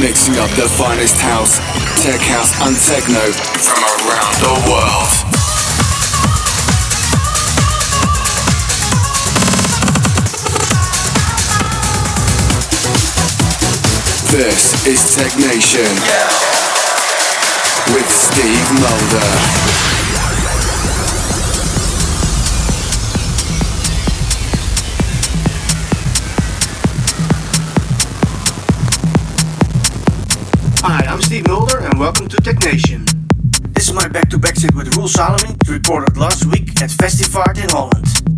mixing up the finest house, tech house, and techno from around the world. This is Technation with Steve Mulder. Steve Mulder and welcome to Technation. This is my back-to-back sit with Roel Salemink, recorded last week at Festivaart in Holland.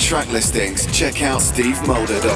track listings, check out stevemulder.com.